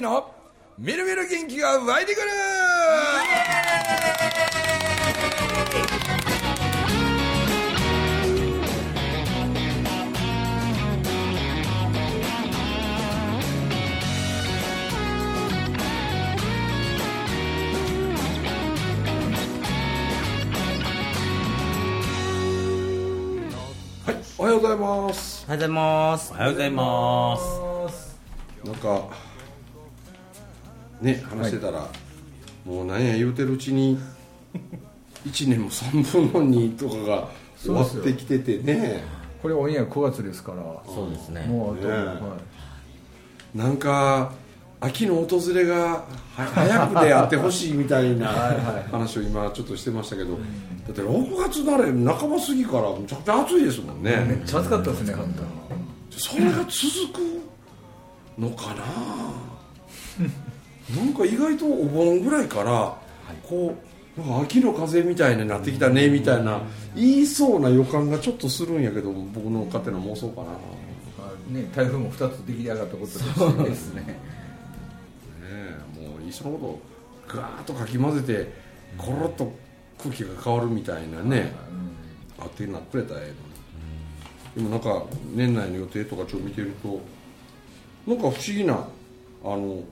樹のみるみる元気が湧いてくるはいおはようございますおはようございます。おはようございます。なんかね話してたら、もうなんや言うてるうちに 1年も3分の2とかが終わってきててね。これオンエア9月ですからそうですね。もうあと、ね。はい。なんか秋の訪れがは早くであってほしいみたいな 話を今ちょっとしてましたけど、だって6月なれ半ば過ぎからむちゃくちゃ暑いですもんね、めっちゃ暑かったですね本それが続くのかな？なんか意外とお盆ぐらいからこうなんか秋の風みたいになってきたねみたいな言いそうな予感がちょっとするんやけど僕の勝手な妄想かな、ね台風も2つ出来上がったことですしそうですね。えもういっそのことガーッとかき混ぜてコロッと空気が変わるみたいなね、あってなってくれたらええのに、でもなんか年内の予定とかちょっと見てるとなんか不思議なあの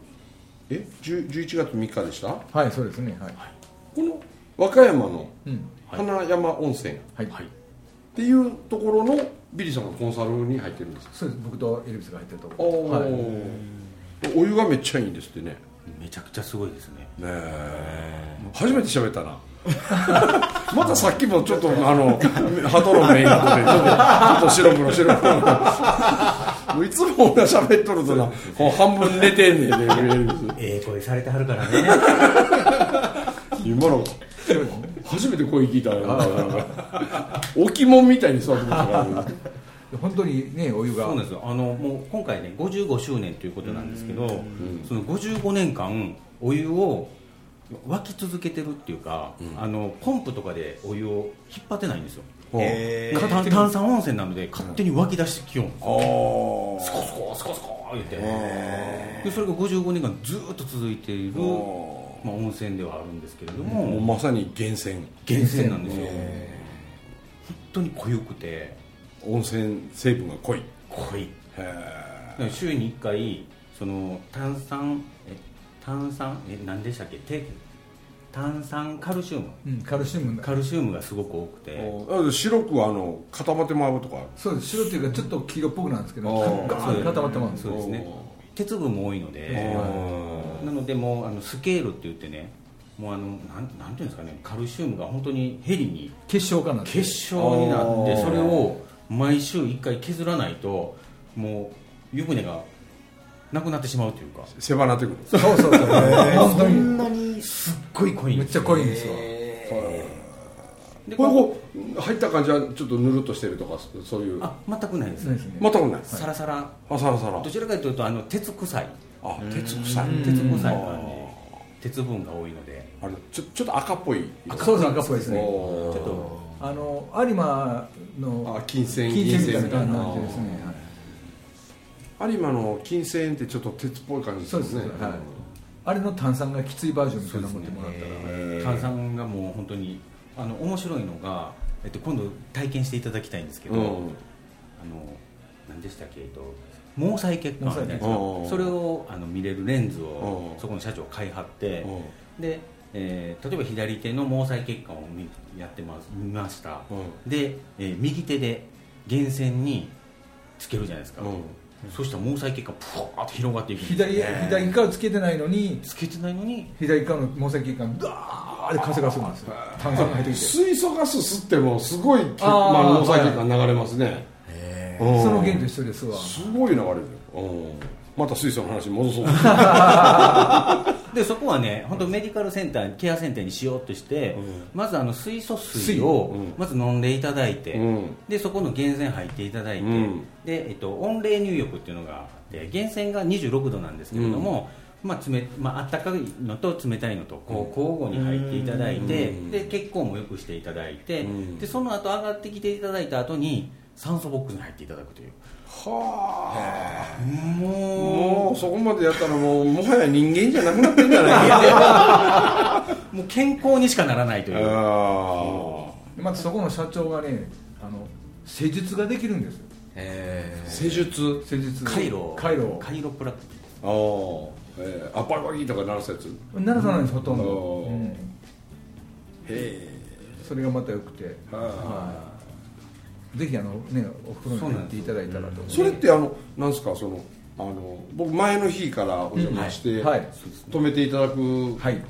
え10 11月3日でした？はいそうですねはい、この和歌山のうん。花山温泉。っはい、ていうところのビリーさんがコンサルに入ってるんですそうです。僕とエルビスが入ってるとおころはいお湯がめっちゃいいんですってね。めちゃくちゃすごいですね。ねえ。初めて喋ったな またさっきもちょっとあの鳩の目になっててちょっとちょっと白黒白黒。もういつも俺が喋っとるとな半分寝てんねんねええ声されてはるからね。今の初めて声聞いたよなんか置物みたいに座ってましたから。ね本当にねお湯が。そうなんですよ。あのもう今回ね55周年ということなんですけど、その55年間お湯を沸き続けてるっていうか、あのポンプとかでお湯を引っ張ってないんですよ。炭炭酸温泉なので勝手に湧き出してきようんですよ。あスコスコスコスコ言って。でそれが55年間ずっと続いている、まあ、温泉ではあるんですけれども、もうまさに源泉。源泉なんですよ。本当に濃ゆくて。温泉成分が濃い。濃い。へだから週に1回その炭酸え炭酸え何でしたっけ？て炭酸カルシウム。うん、カルシウム。カルシウムがすごく多くて。え白くあの固まってまうとか？そうです。白っていうかちょっと黄色っぽくなんですけどガー。固まってます。そうです。ね。鉄分も多いのでなのでもうあのスケールって言ってねもうあのなんなんていうんですかねカルシウムが本当にヘリに結晶化なんで結晶になってそれを毎週1回削らないともう湯船がなくなってしまうというか。狭なってくるそうそうそう。本当に。なにすっごい濃いめっちゃ濃いんですよ。でこれこう入った感じはちょっとぬるっとしてるとかそういう。あ全くないですね。全くない。サラサラ。あサラサラ。どちらかというとあの鉄臭い。あ鉄臭い。鉄臭い感じ鉄分が多いので。あれちょちょっと赤っぽい。そうです赤っぽいですね。ちょっとあの有馬のあ金銭金銭みたいな銀感じですね。はい有馬の金銭ってちょっと鉄っぽい感じですそうですよね。ねはい。あれの炭酸がきついバージョンみたいなの持ってもらったら。炭酸がもう本当にあの面白いのが、えっと、今度体験していただきたいんですけど、うん。あの何でしたっけ、えっと、毛細血管みたいなそれをあの見れるレンズをうん。そこの社長買いはってうん。で、えー例えば左手の毛細血管を見やってます見ました、うで、えー右手で源泉につけるじゃないですか、うんそしたら毛細血管プワーッと広がっていくんです左左側つけてないのにつけてないのに左側の毛細血管ダーって風がするんですよ。炭酸が入ってきて。水素ガス吸ってもすごい血あー。まあ、毛細血管流れますね。うん。その原理と一緒ですわ。すごい流れるよ。うん。また水素の話に戻そう でそこはね本当メディカルセンターケアセンターにしようとして、まずあの水素水をうん。まず飲んでいただいて、うん。でそこの源泉入っていただいて、うん。でえっと、温冷入浴っていうのがあって源泉が26度なんですけれども、まあ冷まあったかいのと冷たいのとこう交互に入っていただいて、うん。で血行も良くしていただいて、うん。でその後上がってきていただいた後に酸素ボックスに入っていただくというはあ。ももうそこまでやったらもうもはや人間じゃなくなってんじゃないもう健康にしかならないというあまたそこの社長がねあの施術ができるんですよ。施術？施術。カイロカイロカイロプラクああ、えー、あバリバリとか鳴らすやつ？へならさないんですほとんど、うん。うん。えそれがまた良くて、はぜひあのねお風呂に入っていただいたらとそれってあのなんですか？そのあの僕前の日からお邪魔して、うんはい。泊めていただくはい。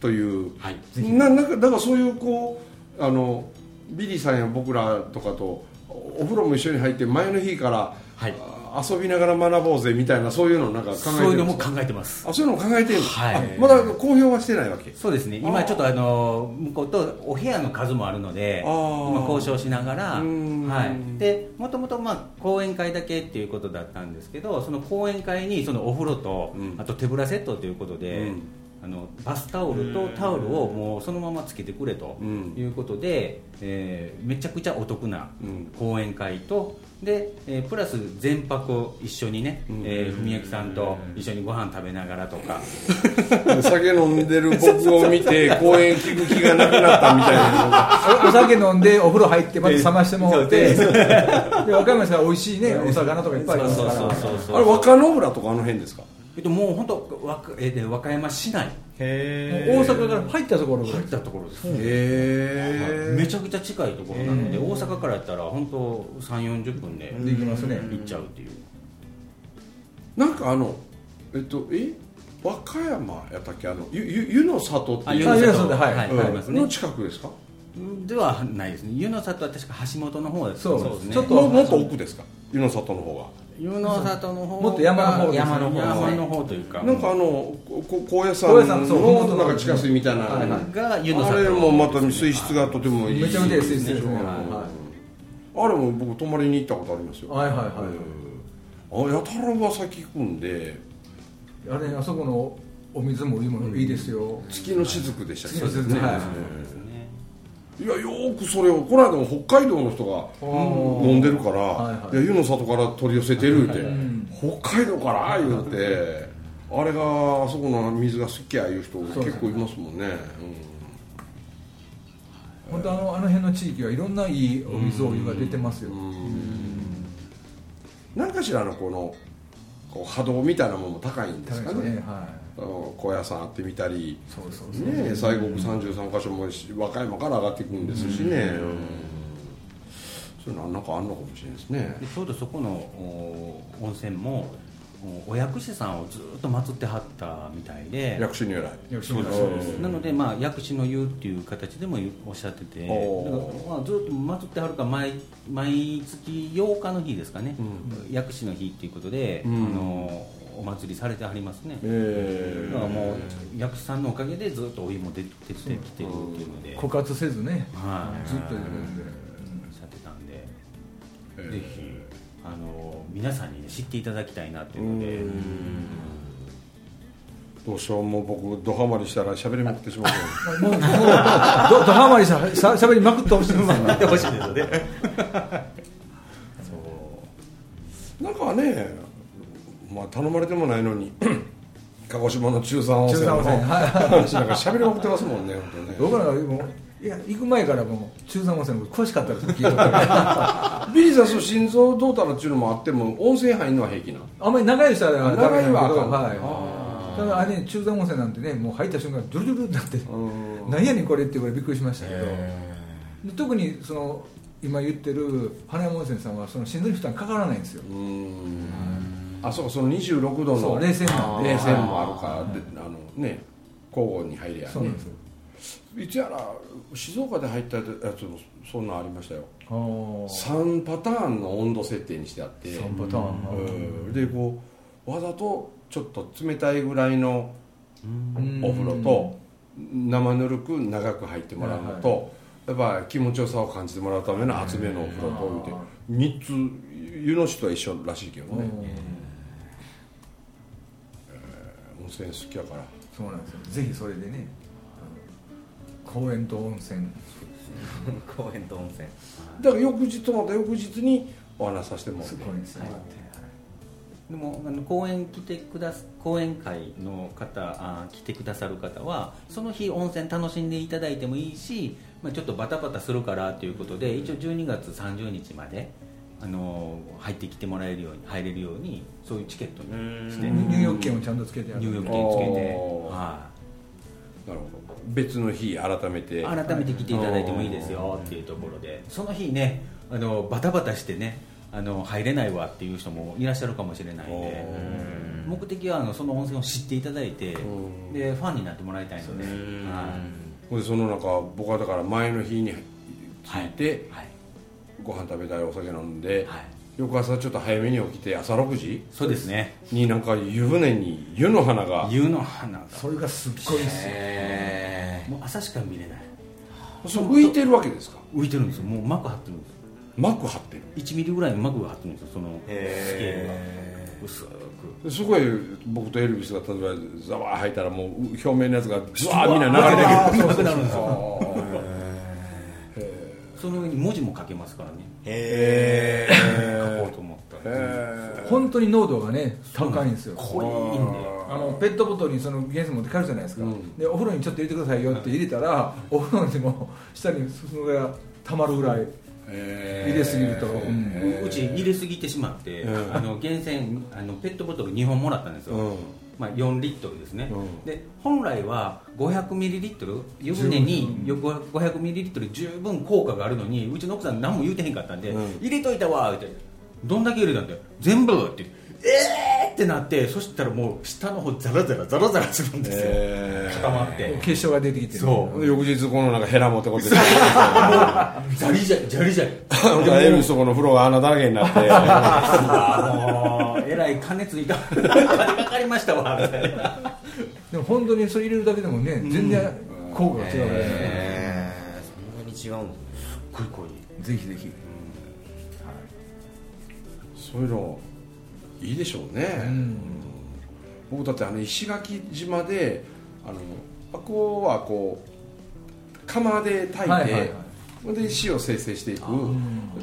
という、はい。ななんかだからそういうこうあのビリーさんや僕らとかとお風呂も一緒に入って前の日から、はいあ遊びながら学ぼうぜみたいなそういうのなんか考えてそういうのも考えてます。あそういうのも考えてるの、はい。あまだ公表はしてないわけ？そうですね。今ちょっとあの向こうとお部屋の数もあるので今交渉しながら、うん。はい、でもともとまあ講演会だけっていうことだったんですけどその講演会にそのお風呂と、うん。あと手ぶらセットということで、うん。あのバスタオルとタオルをもうそのままつけてくれとうん。いうことで、えーめちゃくちゃお得なうん。講演会とで、えープラス全泊一緒にね、うん。えー文明さんと一緒にご飯食べながらとか。酒飲んでる僕を見て 公演聞く気がなくなったみたいなおお酒飲んでお風呂入ってまた冷ましてもらって。で和歌山さん美味しいねお魚とかいっぱいありますから。そうそうそうそうあれ若野浦とかあの辺ですか？えっと、もう本当和歌,、えーで和歌山市内。へ大阪から入ったところ入ったところです、へえめちゃくちゃ近いところなので、大阪からやったら本当3 4 0分でできますね。行っちゃうっていう、なんかあのえっとえ？和歌山やったっけ？あの湯の里っていう。あ湯のはい。はいうん。ありますね。の近くですか？ではないですね。湯の里は確か橋本の方ですそうです。ね。ちょっとももっと奥ですか？湯の里の方湯の里の方が。もっと山の方です山の方山山の方というか。がなんかあのここ高野山のなんか地下水みたいな。はいはい。が湯の里。あれもまた水質がとてもいいめちゃめちゃいい水質ですねはい。はあれも僕泊まりに行ったことありますよ。いはいはいはい。あやたら噂聞くんで。あれあそこのお水もいいものいいですよ。月の雫でしたっけ？月の雫はい。ねいやよーくそれをこの間も北海道の人がー。飲んでるから、はい湯の里から取り寄せてるって、ん。北海道から？言うて、あれがあそこの水が好きやいう人結構いますもんね、本当あのあの辺の地域はいろんないいお水お湯が出てますよ。何かしらのこのこう波動みたいなものも高いんですかね。ねはあの高野山あってみたりいそうそうそう。ね西国33箇所もし和歌山から上がっていくんですしね、うん。そういうのはなんかあんのかもしれないですね。でちょうどそこのお温泉もおお薬師さんをずっと祀ってはったみたいで。薬師如来そうです。そうです。なので、まあ、薬師の湯っていう形でもおっしゃってて。だおー。からまあ、ずっと祀ってはるから毎毎月8日の日ですかね、う薬師の日っていうことで、うん。あのお祭りされてはりますね、えだからもう薬師さんのおかげでずっとお湯も出てきてるっていうので、枯渇せずね。はい。ずっといるんで。おっしゃってたんで、えぜひあの皆さんに、ね、知っていただきたいなっていうので、どうしようもう僕ドハマりしたら喋りまくってしまう もうもうどどハマりさしゃしゃべりまくってほしい。んですよやってほしいですよねなんかね、まあ、頼まれてもないのに 鹿児島の中山温泉の中山温泉。はい話なんか喋りまくってますもんね本当ね。僕らがもういや行く前からもう中山温泉のこと詳しかったです聞いとったビリーさんそう心臓どうたらっていうのもあっても温泉入るのは平気なあんまり長い人は長いはあかん。はい。ただあれね中山温泉なんてねもう入った瞬間ドゥルドゥルってなってうん。何やねんこれっていうぐらいびっくりしましたけどで特にその今言ってる花山温泉さんはその心臓に負担かからないんですよ。うんあそうかその26度の冷泉なんで冷泉もあるからであのね交互に入りゃね。いつやら静岡で入ったやつもそんなんありましたよ。あー。3パターンの温度設定にしてあって。3パターンうん。でこうわざとちょっと冷たいぐらいのうん。お風呂と生ぬるく長く入ってもらうのと、やっぱ気持ちよさを感じてもらうための厚めのお風呂と言うて3つ湯の市とは一緒らしいけどね、温泉好きやから。そうなんですよ。ぜひそれでね公園と温泉。公園と温泉。だから翌日とまた翌日にお話しさせてもらって。すごいですね、でもあの講演来てくだす講演会の方あ来てくださる方はその日温泉楽しんでいただいてもいいし、まあ、ちょっとバタバタするからということで一応12月30日まであの入ってきてもらえるように入れるようにそういうチケットにして。入浴券をちゃんとつけて入浴券つけて、はなるほど。別の日改めて。い、改めて来ていただいてもいいですよっていうところで。その日ねあのバタバタしてねあの入れないわっていう人もいらっしゃるかもしれないんで。目的はあのその温泉を知っていただいてうん。でファンになってもらいたいので、はその中僕はだから前の日に着いて、い。はいご飯食べたりお酒飲んで、はい。翌朝ちょっと早めに起きて朝6時そうですね。になんか湯船に湯の花が。湯の花が。それがすっごいですよ。へもう朝しか見れない。そう浮いてるわけですか？浮いてるんですよ。もう膜張ってるんです膜張ってる。1ミリぐらいの膜が張ってるんですよそのスケールえが。薄く。でそこへ僕とエルビスが例えばザワー入ったらもう表面のやつがズワーみんな流れてあーなくなるんですよ文字も書けますからね。へ書こうと思ったらえ本当に濃度がね高いんですよ。濃いんであのペットボトルにその原水持って帰るじゃないですか、うん。でお風呂にちょっと入れてくださいよって入れたらお風呂にも下にそのがたまるぐらい入れすぎると、うん。うち入れすぎてしまって、うん。あの源泉あのペットボトル2本もらったんですよ、うんまあ、4リットルですね、うん。で本来は500ミリリットル。湯船に500ミリリットル十分効果があるのにうちの奥さん何も言うてへんかったんで、うん。入れといたわってどんだけ入れたんだよ。全部ってえーってなってそしたらもう下の方ザラザラザラザラするんですよ、え固まって。結晶が出てきて。そう。ー、翌日このなんかヘラ持ってこってザリジャリジャリ。ジャリエルビスとこの風呂が穴だらけになって。あもうえらい金ついた金かかりましたわ。みたいなでも本当にそれ入れるだけでもね、全然効果が違うからね、えそんなに違うんですね濃い濃い。ぜひぜひ、そういうのいいでしょうね、うん。僕だってあの石垣島であのあこはこう釜で炊いて、はいはいはい。で塩生成していく。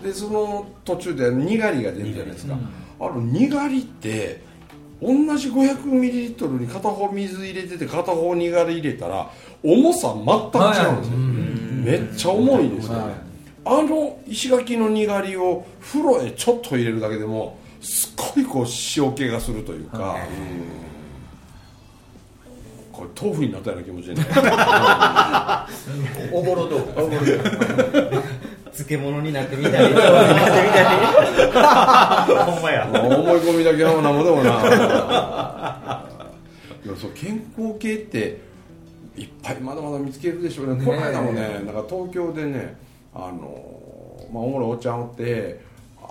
でその途中でにがりが出るじゃないですか、あのにがりって同じ 500ml に片方水入れてて片方にがり入れたら重さ全く違うんですよ、めっちゃ重いですよ。ね、はい。あの石垣のにがりを風呂へちょっと入れるだけでもすっごいこう塩気がするというか、うん。これ豆腐になったような気持ちでね おぼろ豆腐。漬物になってみたり調理になってみたり。ほんまや。思い込みだけはなんもでもな。いやそう健康系っていっぱいまだまだ見つけるでしょうね。ねこの間もねなんか東京でねあの、まあ、おもろいおっちゃんおって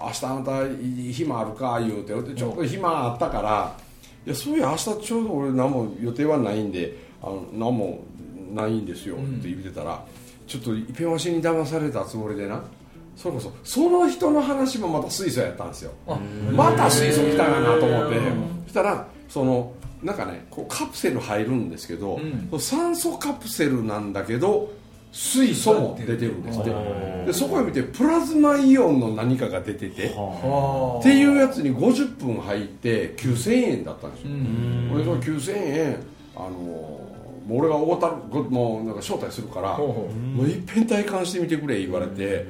明日あなた暇あるか言うてでちょっと暇あったからいやそういや明日ちょうど俺何も予定はないんであの何もないんですよって言ってたら、ちょっといっぺんわしに騙されたつもりでな。それこそその人の話もまた水素やったんですよ。また水素来たかなと思って。そしたらそのなんかねこうカプセル入るんですけど、ん。酸素カプセルなんだけど水素も出てるんですって。でそこへ見てプラズマイオンの何かが出てて。あ。っていうやつに50分入って9000円だったんですよ、俺その9000円あのもう俺が大たるもうなんか招待するからもういっぺん体感してみてくれ言われて、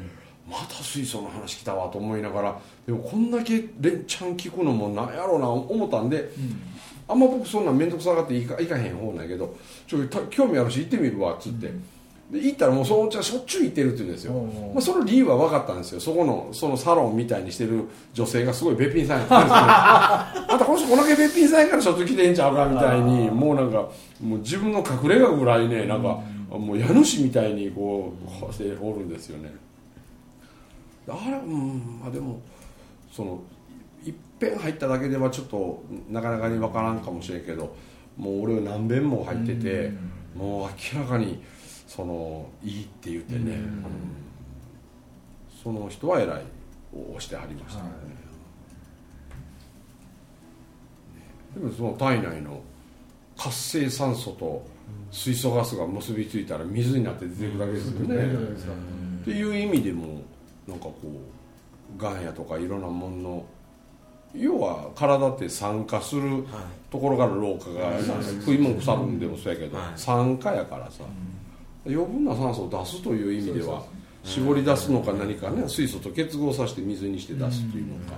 また水素の話来たわと思いながらでもこんだけ連チャン聞くのもなんやろうな思ったんで、あんま僕そんなん面倒くさがっていかいかへん方なんやけどちょっと興味あるし行ってみるわっつって、で行ったらもうそのお茶しょっちゅう行ってるって言うんですよ、まあ、その理由は分かったんですよ。そこのそのサロンみたいにしてる女性がすごいべっぴんさんやったんですよ。あんたこの人こんだけべっぴんさんやからちょっと来てんちゃうかみたいにもうなんかもう自分の隠れ家ぐらいねなんかもう家主みたいにこうしておるんですよね。あれうんまあでもそのいっぺん入っただけではちょっとなかなかに分からんかもしれんけどもう俺は何遍も入っててもう明らかにそのいいって言ってね、うん。その人は偉いを押してはりましたけどね、でもその体内の活性酸素と水素ガスが結びついたら水になって出てくるだけですよね、大丈夫ですかっていう意味でもなんかこうがんやとかいろんなものの要は体って酸化するところから老化が食い物腐るんでもそうやけど、はい。酸化やからさ、余分な酸素を出すという意味では絞り出すのか何かね水素と結合させて水にして出すというのか、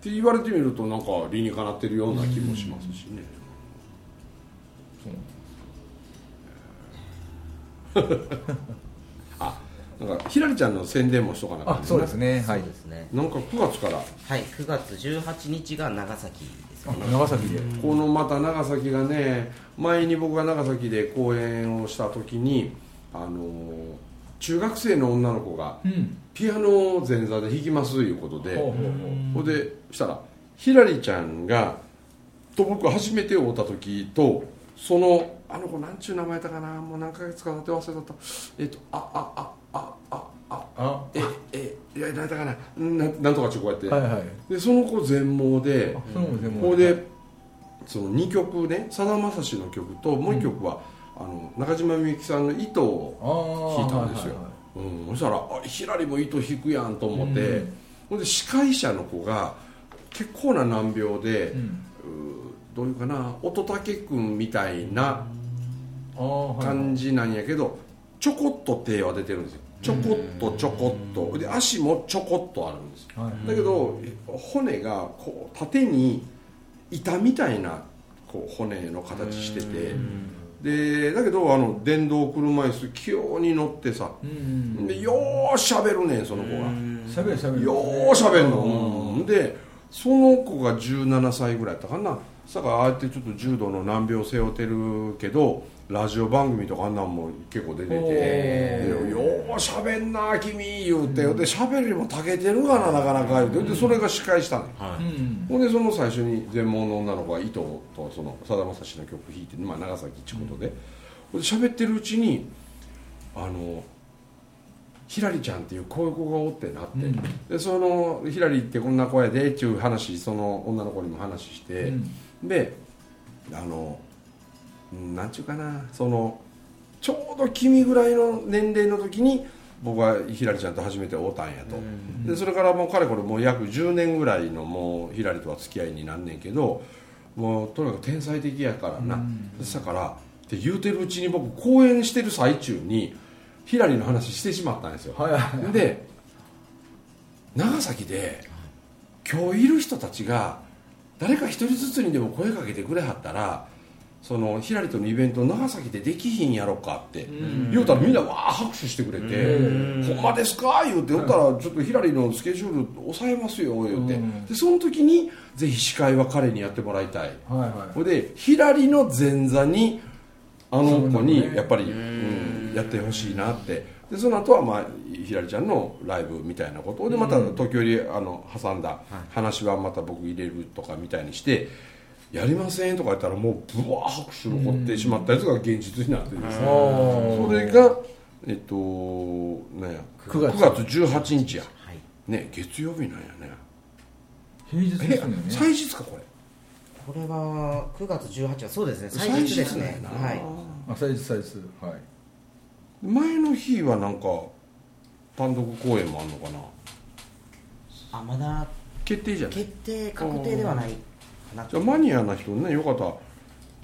って言われてみるとなんか理にかなってるような気もしますしね、あなんかひらりちゃんの宣伝もしとかなかあそうですね。はい。そうですね。なんか9月から。はい9月18日が長崎ですあね。長崎で。このまた長崎がね前に僕が長崎で講演をした時にあの中学生の女の子がうん。ピアノを前座で弾きますいうことでほうほうほう。ほでしたらひらりちゃんがと僕初めて会うた時とそのあの子なんちゅう名前やったかなもう何ヶ月か経って忘れた。えっとあああああああええいや何やったかな。ななんとかちゅうこうやって、はいはい。でその子全盲でそので。もここでその2曲ねさだまさしの曲ともう1曲は、あの中島みゆきさんの「糸」をあー弾いたんですよ、はいはいはい。うん、そしたらあひらりも糸弾くやんと思って、うん。ほんで司会者の子が結構な難病で、うん。うどういうかな乙武君みたいな感じなんやけどちょこっと手は出てるんですよ。ちょこっとちょこっと。で足もちょこっとあるんですはいだけど骨がこう縦に板みたいなこう骨の形しててでだけどあの電動車椅子器用に乗ってさうん。でよーしゃべるねんその子が。しゃべるしゃべる。よーしゃべんの。うん。でその子が17歳ぐらいやったかな。だからああやってちょっと重度の難病背負ってるけどラジオ番組とかあんなんも結構出てて。でよーしゃべんな君言うて、でしゃべりもたけてるがななかなか言うて。でそれが司会したの。よはうん。ほんでその最初に全盲の女の子が糸とそのさだまさしの曲弾いて、まあ、長崎ってことで。ほんで喋ってるうちにあのひらりちゃんっていうこういう子がおってなって、うん。でそのひらりってこんな子やでっていう話その女の子にも話して、であのうんなんちゅうかなそのちょうど君ぐらいの年齢の時に僕はひらりちゃんと初めて会うたんやと、でそれからもうかれこれもう約10年ぐらいのもうひらりとは付き合いになんねんけどもうとにかく天才的やからな、だからって言うてるうちに僕講演してる最中にひらりの話してしまったんですよ、はいはい。で長崎で今日いる人たちが誰か一人ずつにでも声かけてくれはったらそのひらりとのイベント長崎でできひんやろかって。言うたらみんなわー拍手してくれて「ほんまですか?」言うて言ったら「ちょっとひらりのスケジュール抑えますよ」言うて。うんでその時にぜひ司会は彼にやってもらいたい。はいはい。ほいでひらりの前座にあの子にね。やっぱり、うん。やってほしいなって。でその後はまあひらりちゃんのライブみたいなことでまた時折あの挟んだ話はまた僕入れるとかみたいにして「やりません」とか言ったらもうぶわー拍手残ってしまったやつが現実になってですねそそれがえっとなんや9月。9月18日や。はい。ね月曜日なんやね。平日ですよね祭日かこれ。これは9月18日そうですね。祭日ですね。はい。あ祭日祭日。はい。前の日はなんか単独公演もあんのかな。あまだ決定じゃない。決定確定ではないじゃあマニアな人ねよかったら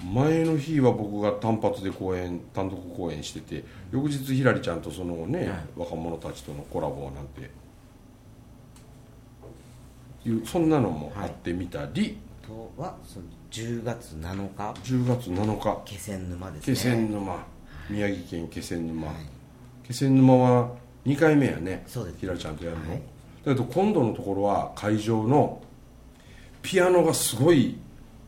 前の日は僕が単発で公演単独公演してて翌日ひらりちゃんとそのね、若者たちとのコラボなんていうそんなのもあってみたり、あとはその10月7日。10月7日。気仙沼ですね。気仙沼。宮城県気仙沼、はい。気仙沼は2回目やねそうです。ひらりちゃんとやるの、はい。だけど今度のところは会場のピアノがすごい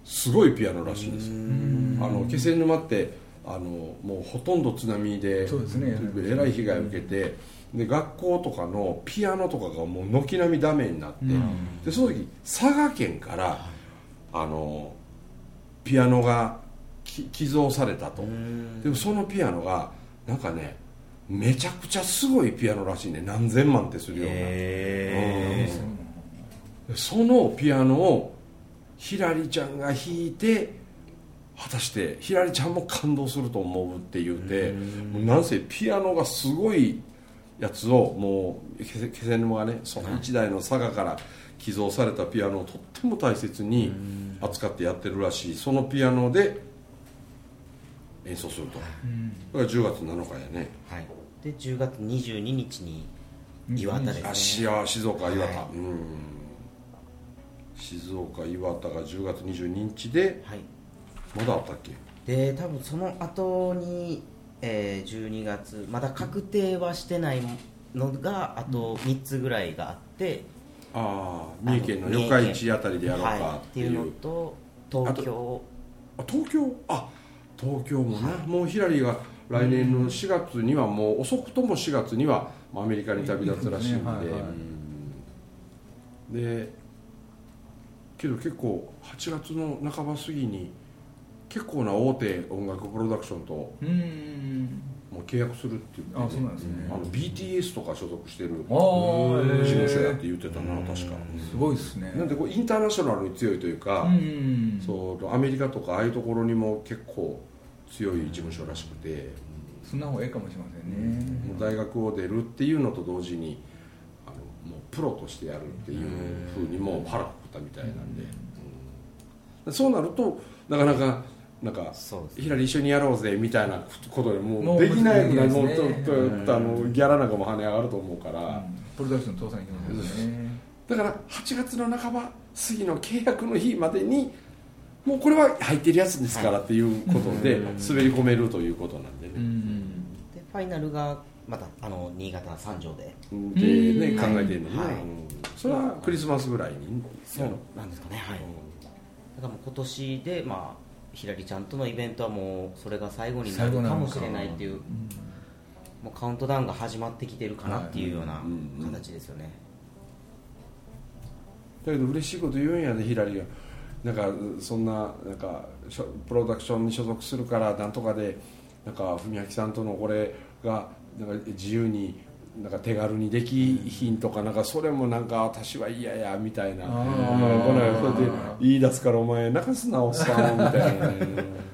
すごいピアノらしいです。あの気仙沼ってあのもうほとんど津波でそうですね。えらい被害を受けてで学校とかのピアノとかがもう軒並みダメになって、でその時佐賀県からあのピアノがき寄贈されたと。でもそのピアノがなんかねめちゃくちゃすごいピアノらしいね。何千万ってするような。へうんそのピアノをひらりちゃんが弾いて果たしてひらりちゃんも感動すると思うって言うてもうなんせピアノがすごいやつをもう気仙沼がねその1台の佐賀から寄贈されたピアノをとっても大切に扱ってやってるらしい。そのピアノで演奏すると、だから10月7日やね。はい。で10月22日に岩田ですあねしあ静岡岩田、はうん静岡岩田が10月22日ではい。まだあったっけ？で多分その後に、えー12月まだ確定はしてないのがあと3つぐらいがあって、ああ三重県の四日市あたりでやろうはい、かっってていう,、い。うのと東京。あ東京？あ東京もね、もうヒラリーが来年の4月にはもう遅くとも4月にはまあアメリカに旅立つらしいんで、ん。でけど結構8月の半ば過ぎに結構な大手音楽プロダクションとうんもう契約するって言って、あそうなんですね。あの BTS とか所属してる事務所やってへ言ってたな確か、すごいですね。なんでこうインターナショナルに強いというか、うんそうアメリカとかああいうところにも結構強い事務所らしくて、そんな方がいいかもしれませんね。大学を出るっていうのと同時にあのもうプロとしてやるっていうふうにもう腹くくったみたいなんで、うん。そうなるとなかなかなんかそうですひらり一緒にやろうぜみたいなことでももううできないぐらいもうあのギャラなんかも跳ね上がると思うから、うん。プロダクション倒産に行きますよね。だから8月の半ば過ぎの契約の日までにもうこれは入ってるやつですからっていうことで滑り込めるということなんでうね、ん。でファイナルがまたあの新潟三条で。でねうん考えてるのにね、はい。うんそれはクリスマスぐらいに。そうなんですかね。はい。だからもう今年でまあひらりちゃんとのイベントはもうそれが最後になるかもしれないっていうもうカウントダウンが始まってきてるかなっていうようなうん形ですよね、だけど嬉しいこと言うんやでひらりがなんかそんななんかプロダクションに所属するからなんとかでなんか文明さんとのこれがなんか自由になんか手軽にできひんとかなんかそれもなんか私は嫌やみたいな。この間そうやって言い出すからお前泣かすなおっさんみたいな。ね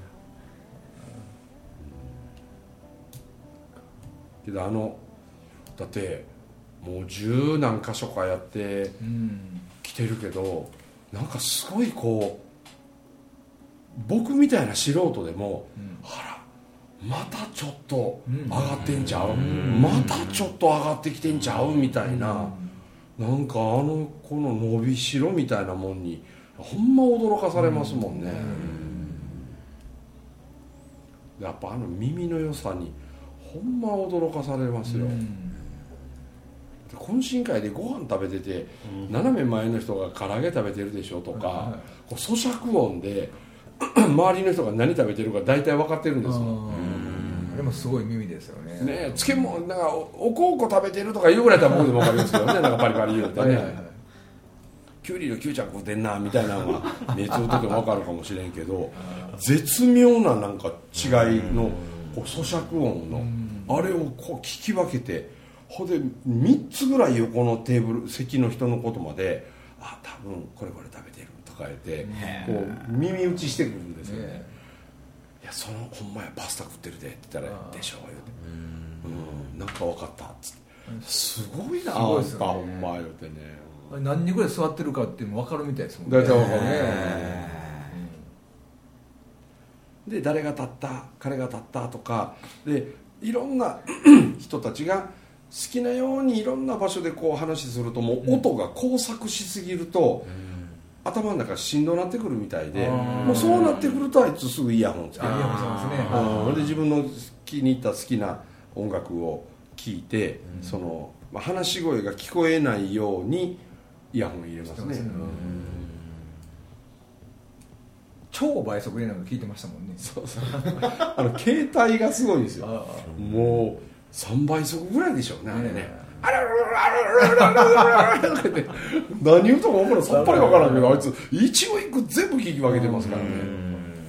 けどあのだってもう十何箇所かやってうん来てるけどなんかすごいこう僕みたいな素人でも、あらまたちょっと上がってんちゃう、またちょっと上がってきてんちゃうみたいな、なんかあのこの伸びしろみたいなもんにほんま驚かされますもんね、やっぱあの耳の良さにほんま驚かされますよ、懇親会でご飯食べてて、斜め前の人が唐揚げ食べてるでしょとか、咀嚼音で 周りの人が何食べてるか大体分かってるんですもんあれもすごい耳ですよね。ねえ漬物なんかおおこうこ食べてるとか言うぐらいだったら僕でも分かりますけどね。なんかパリパリ言うてね、はいはいはい。きゅうりの吸着食うてんなみたいなのが目つぶってても分かるかもしれんけど絶妙ななんか違いのこう咀嚼音のあれをこう聞き分けてほんで3つぐらい横のテーブル席の人のことまで「あ多分これこれ食べてる」とか言ってこう耳打ちしてくるんですよね。ねいやそのほんまやパスタ食ってるでって言ったらあー「でしょ」言うて「うん。なんか分かった」っつって。すごいなあんたほんま言うてね。何人ぐらい座ってるかっていうのも分かるみたいですもんね。大体分かるね。で誰が立った彼が立ったとかでいろんな 人たちが好きなようにいろんな場所でこう話するともう音が交錯しすぎると、頭の中しんどなってくるみたいでもうそうなってくるとあいつすぐイヤホンつけてあイヤホンしますね。うん。で自分の気に入った好きな音楽を聴いて、その、まあ、話し声が聞こえないようにイヤホン入れますね、ね。超倍速でなんか聞いてましたもんね。そうそう。あの携帯がすごいんですよ。あもう3倍速ぐらいでしょうねあれね。ねあららららららららららって何言うとか分からん。さっぱり分からんけどあいつ一語一句全部聞き分けてますからね。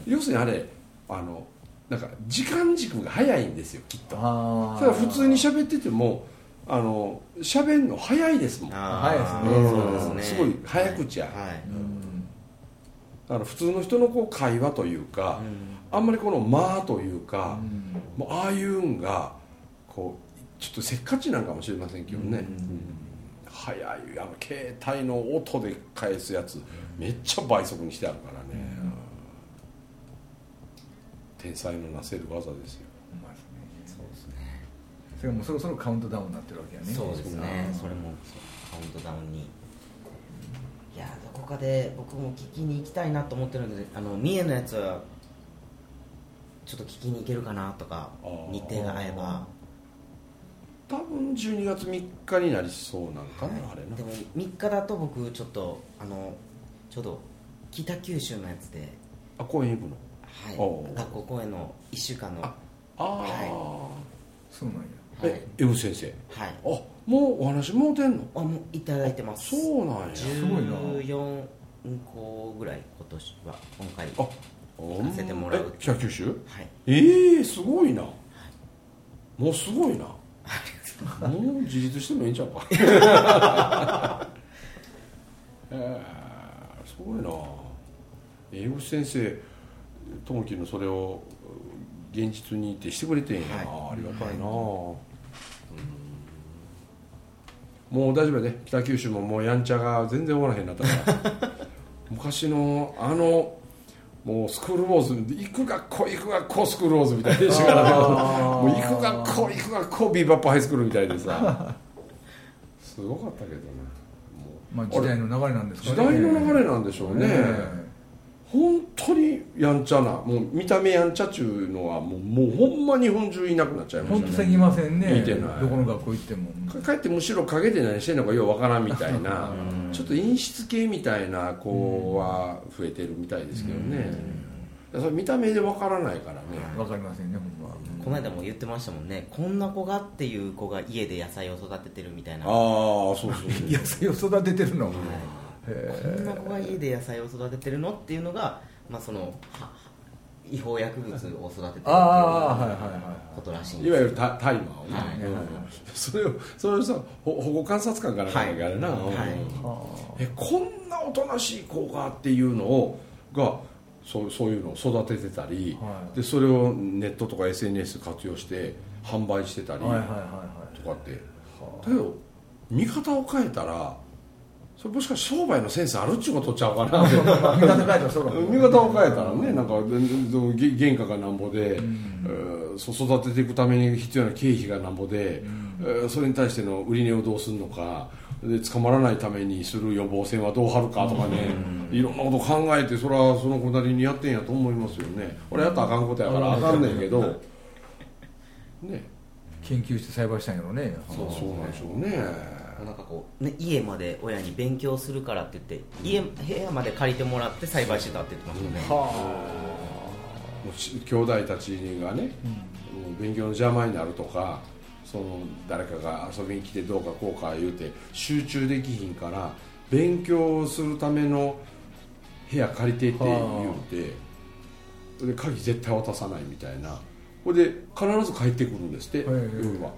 要するにあれあのなんか時間軸が早いんですよきっと。あだから普通に喋っててもあの喋るの早いですもん。早いですね。うん。そうですね。すごい早口や。はい、だから普通の人のこう会話というか、あんまりこの間というか、もうああいうんがこうちょっとせっかちなんかもしれませんけどね、速い。あの携帯の音で返すやつめっちゃ倍速にしてあるからね、天才のなせる技ですよ。そうですね。それがもうそろそろカウントダウンになってるわけやね。そうですね。それもカウントダウンに。いやどこかで僕も聞きに行きたいなと思ってるのであの三重のやつはちょっと聞きに行けるかなとか日程が合えば多分12月3日になりそうなんかな、あれな。でも3日だと僕ちょっとあのちょうど北九州のやつで、あ公園行くの？おはい、学校公演の1週間の。あああ、そうなんや。はい。え M 先生？はい。あもうお話もうてんの？あもういただいてます。そうなんや。ごいな14個ぐらい今年は今回あ行かせてもらうえ北九州？はい。ええすごいな。もうすごいなもう自立してもいいんちゃうか？えー、すごいな。英語先生友樹のそれを現実にってしてくれてんや。な、はい。ありがたいな、うん。もう大丈夫やで。北九州ももうやんちゃが全然終わらへんなったから。昔のあのもうスクールウォーズ行く学校行く学校スクールウォーズみたいでしからもう行く学校行く学校ビーバップハイスクールみたいでさ。すごかったけどね。まあ時代の流れなんですかね。時代の流れなんでしょうね、え本当にやんちゃなもう見た目やんちゃっちゅうのはもうもうほんま日本中いなくなっちゃいま本したね。当せぎませんね。見てない。どこの学校行っても。かえってむしろ陰で何してんのかようわからんみたいなちょっと陰湿系みたいな子は増えてるみたいですけどね。それ見た目でわからないからね。わかりませんねほんまこの間も言ってましたもんね。こんな子がっていう子が家で野菜を育ててるみたいな。ああそうそうそう。野菜を育ててるの？こんな子が家で野菜を育ててるのっていうのが、まあ、そのは違法薬物を育ててるっていうことらしいんいですわゆるタタイマーをね、はい。うん。それをそれをさほ保護観察官かなんかあれな、えこんなおとなしい子がっていうのをがそうそういうのを育ててたり、はい。でそれをネットとか SNS 活用して販売してたりとかって、だけど見方を変えたらそれもしかして商売のセンスあるっちゅうことちゃうかな。見方変えたらそうかも。見方を変えたらねなんか原価がなんぼで、えーそう育てていくために必要な経費がなんぼで、えーそれに対しての売り値をどうするのかで捕まらないためにする予防線はどう張るかとかね、いろんなこと考えてそれはその子なりにやってんやと思いますよね。俺やったらあかんことやからあかんねんけど。ね。研究して栽培したんやろね。そうそうなんでしょうねなんかこう、ね、家まで親に勉強するからって言って家部屋まで借りてもらって栽培してたって言ってましたね、もうし兄弟たちがね、もう勉強の邪魔になるとかその誰かが遊びに来てどうかこうか言うて集中できひんから勉強するための部屋借りてって言うてで鍵絶対渡さないみたいなほいで必ず帰ってくるんですって夜は。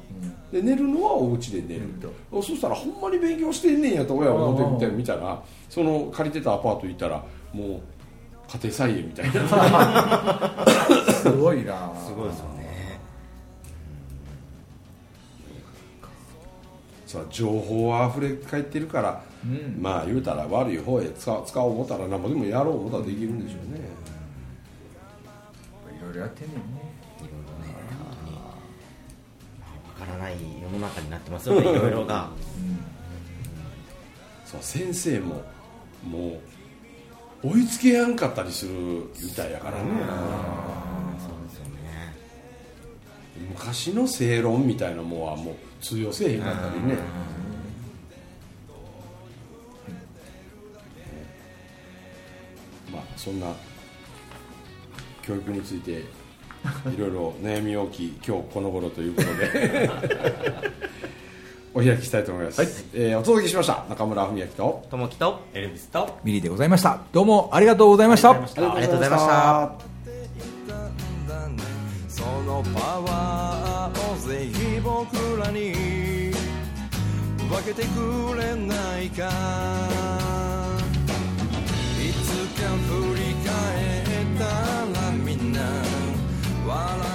で寝るのはお家で寝る。と、そしたらほんまに勉強してんねんやと親は思って見たら。その借りてたアパート行ったらもう家庭菜園みたいな。すごいな。すごいですよね。さ情報は溢れ返ってるから、うん。まあ言うたら悪い方へ使使おう思ったら何もでもやろう思ったらできるんでしょうね、いろいろやってんねんねからない世の中になってますよねいろいろが。そう先生ももう追いつけやんかったりするみたいやからね。そうですよね。昔の正論みたいなもんはもう通用せえへんかったりね。まあそんな教育について いろいろ悩み大きい今日この頃ということで。お開きしたいと思います、えーお届けしました。中村文明と。ともきと。エルビスと。ミリーでございました。どうもありがとうございました。ありがとうございました。そのパワーをぜひ僕らに分けてくれないかつか